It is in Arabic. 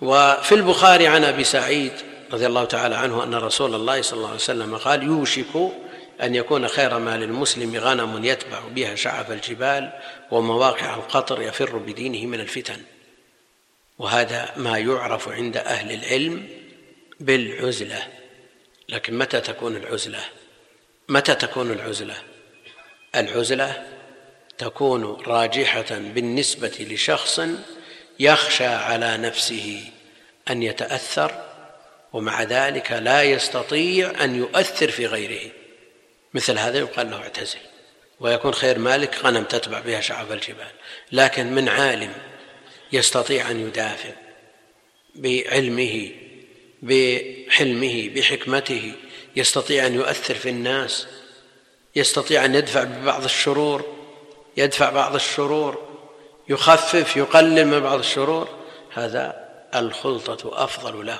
وفي البخاري عن أبي سعيد رضي الله تعالى عنه أن رسول الله صلى الله عليه وسلم قال يوشك أن يكون خير مال المسلم غنم يتبع بها شعب الجبال ومواقع القطر يفر بدينه من الفتن. وهذا ما يعرف عند أهل العلم بالعزلة. لكن متى تكون العزلة؟ متى تكون العزلة؟ العزلة تكون راجحة بالنسبة لشخص يخشى على نفسه أن يتأثر ومع ذلك لا يستطيع أن يؤثر في غيره. مثل هذا يقال له اعتزل ويكون خير مالك غنم تتبع بها شعب الجبال. لكن من عالم يستطيع أن يدافع بعلمه بحلمه بحكمته يستطيع أن يؤثر في الناس يستطيع أن يدفع ببعض الشرور يدفع بعض الشرور. يخفف يقلل من بعض الشرور هذا الخلطة أفضل له.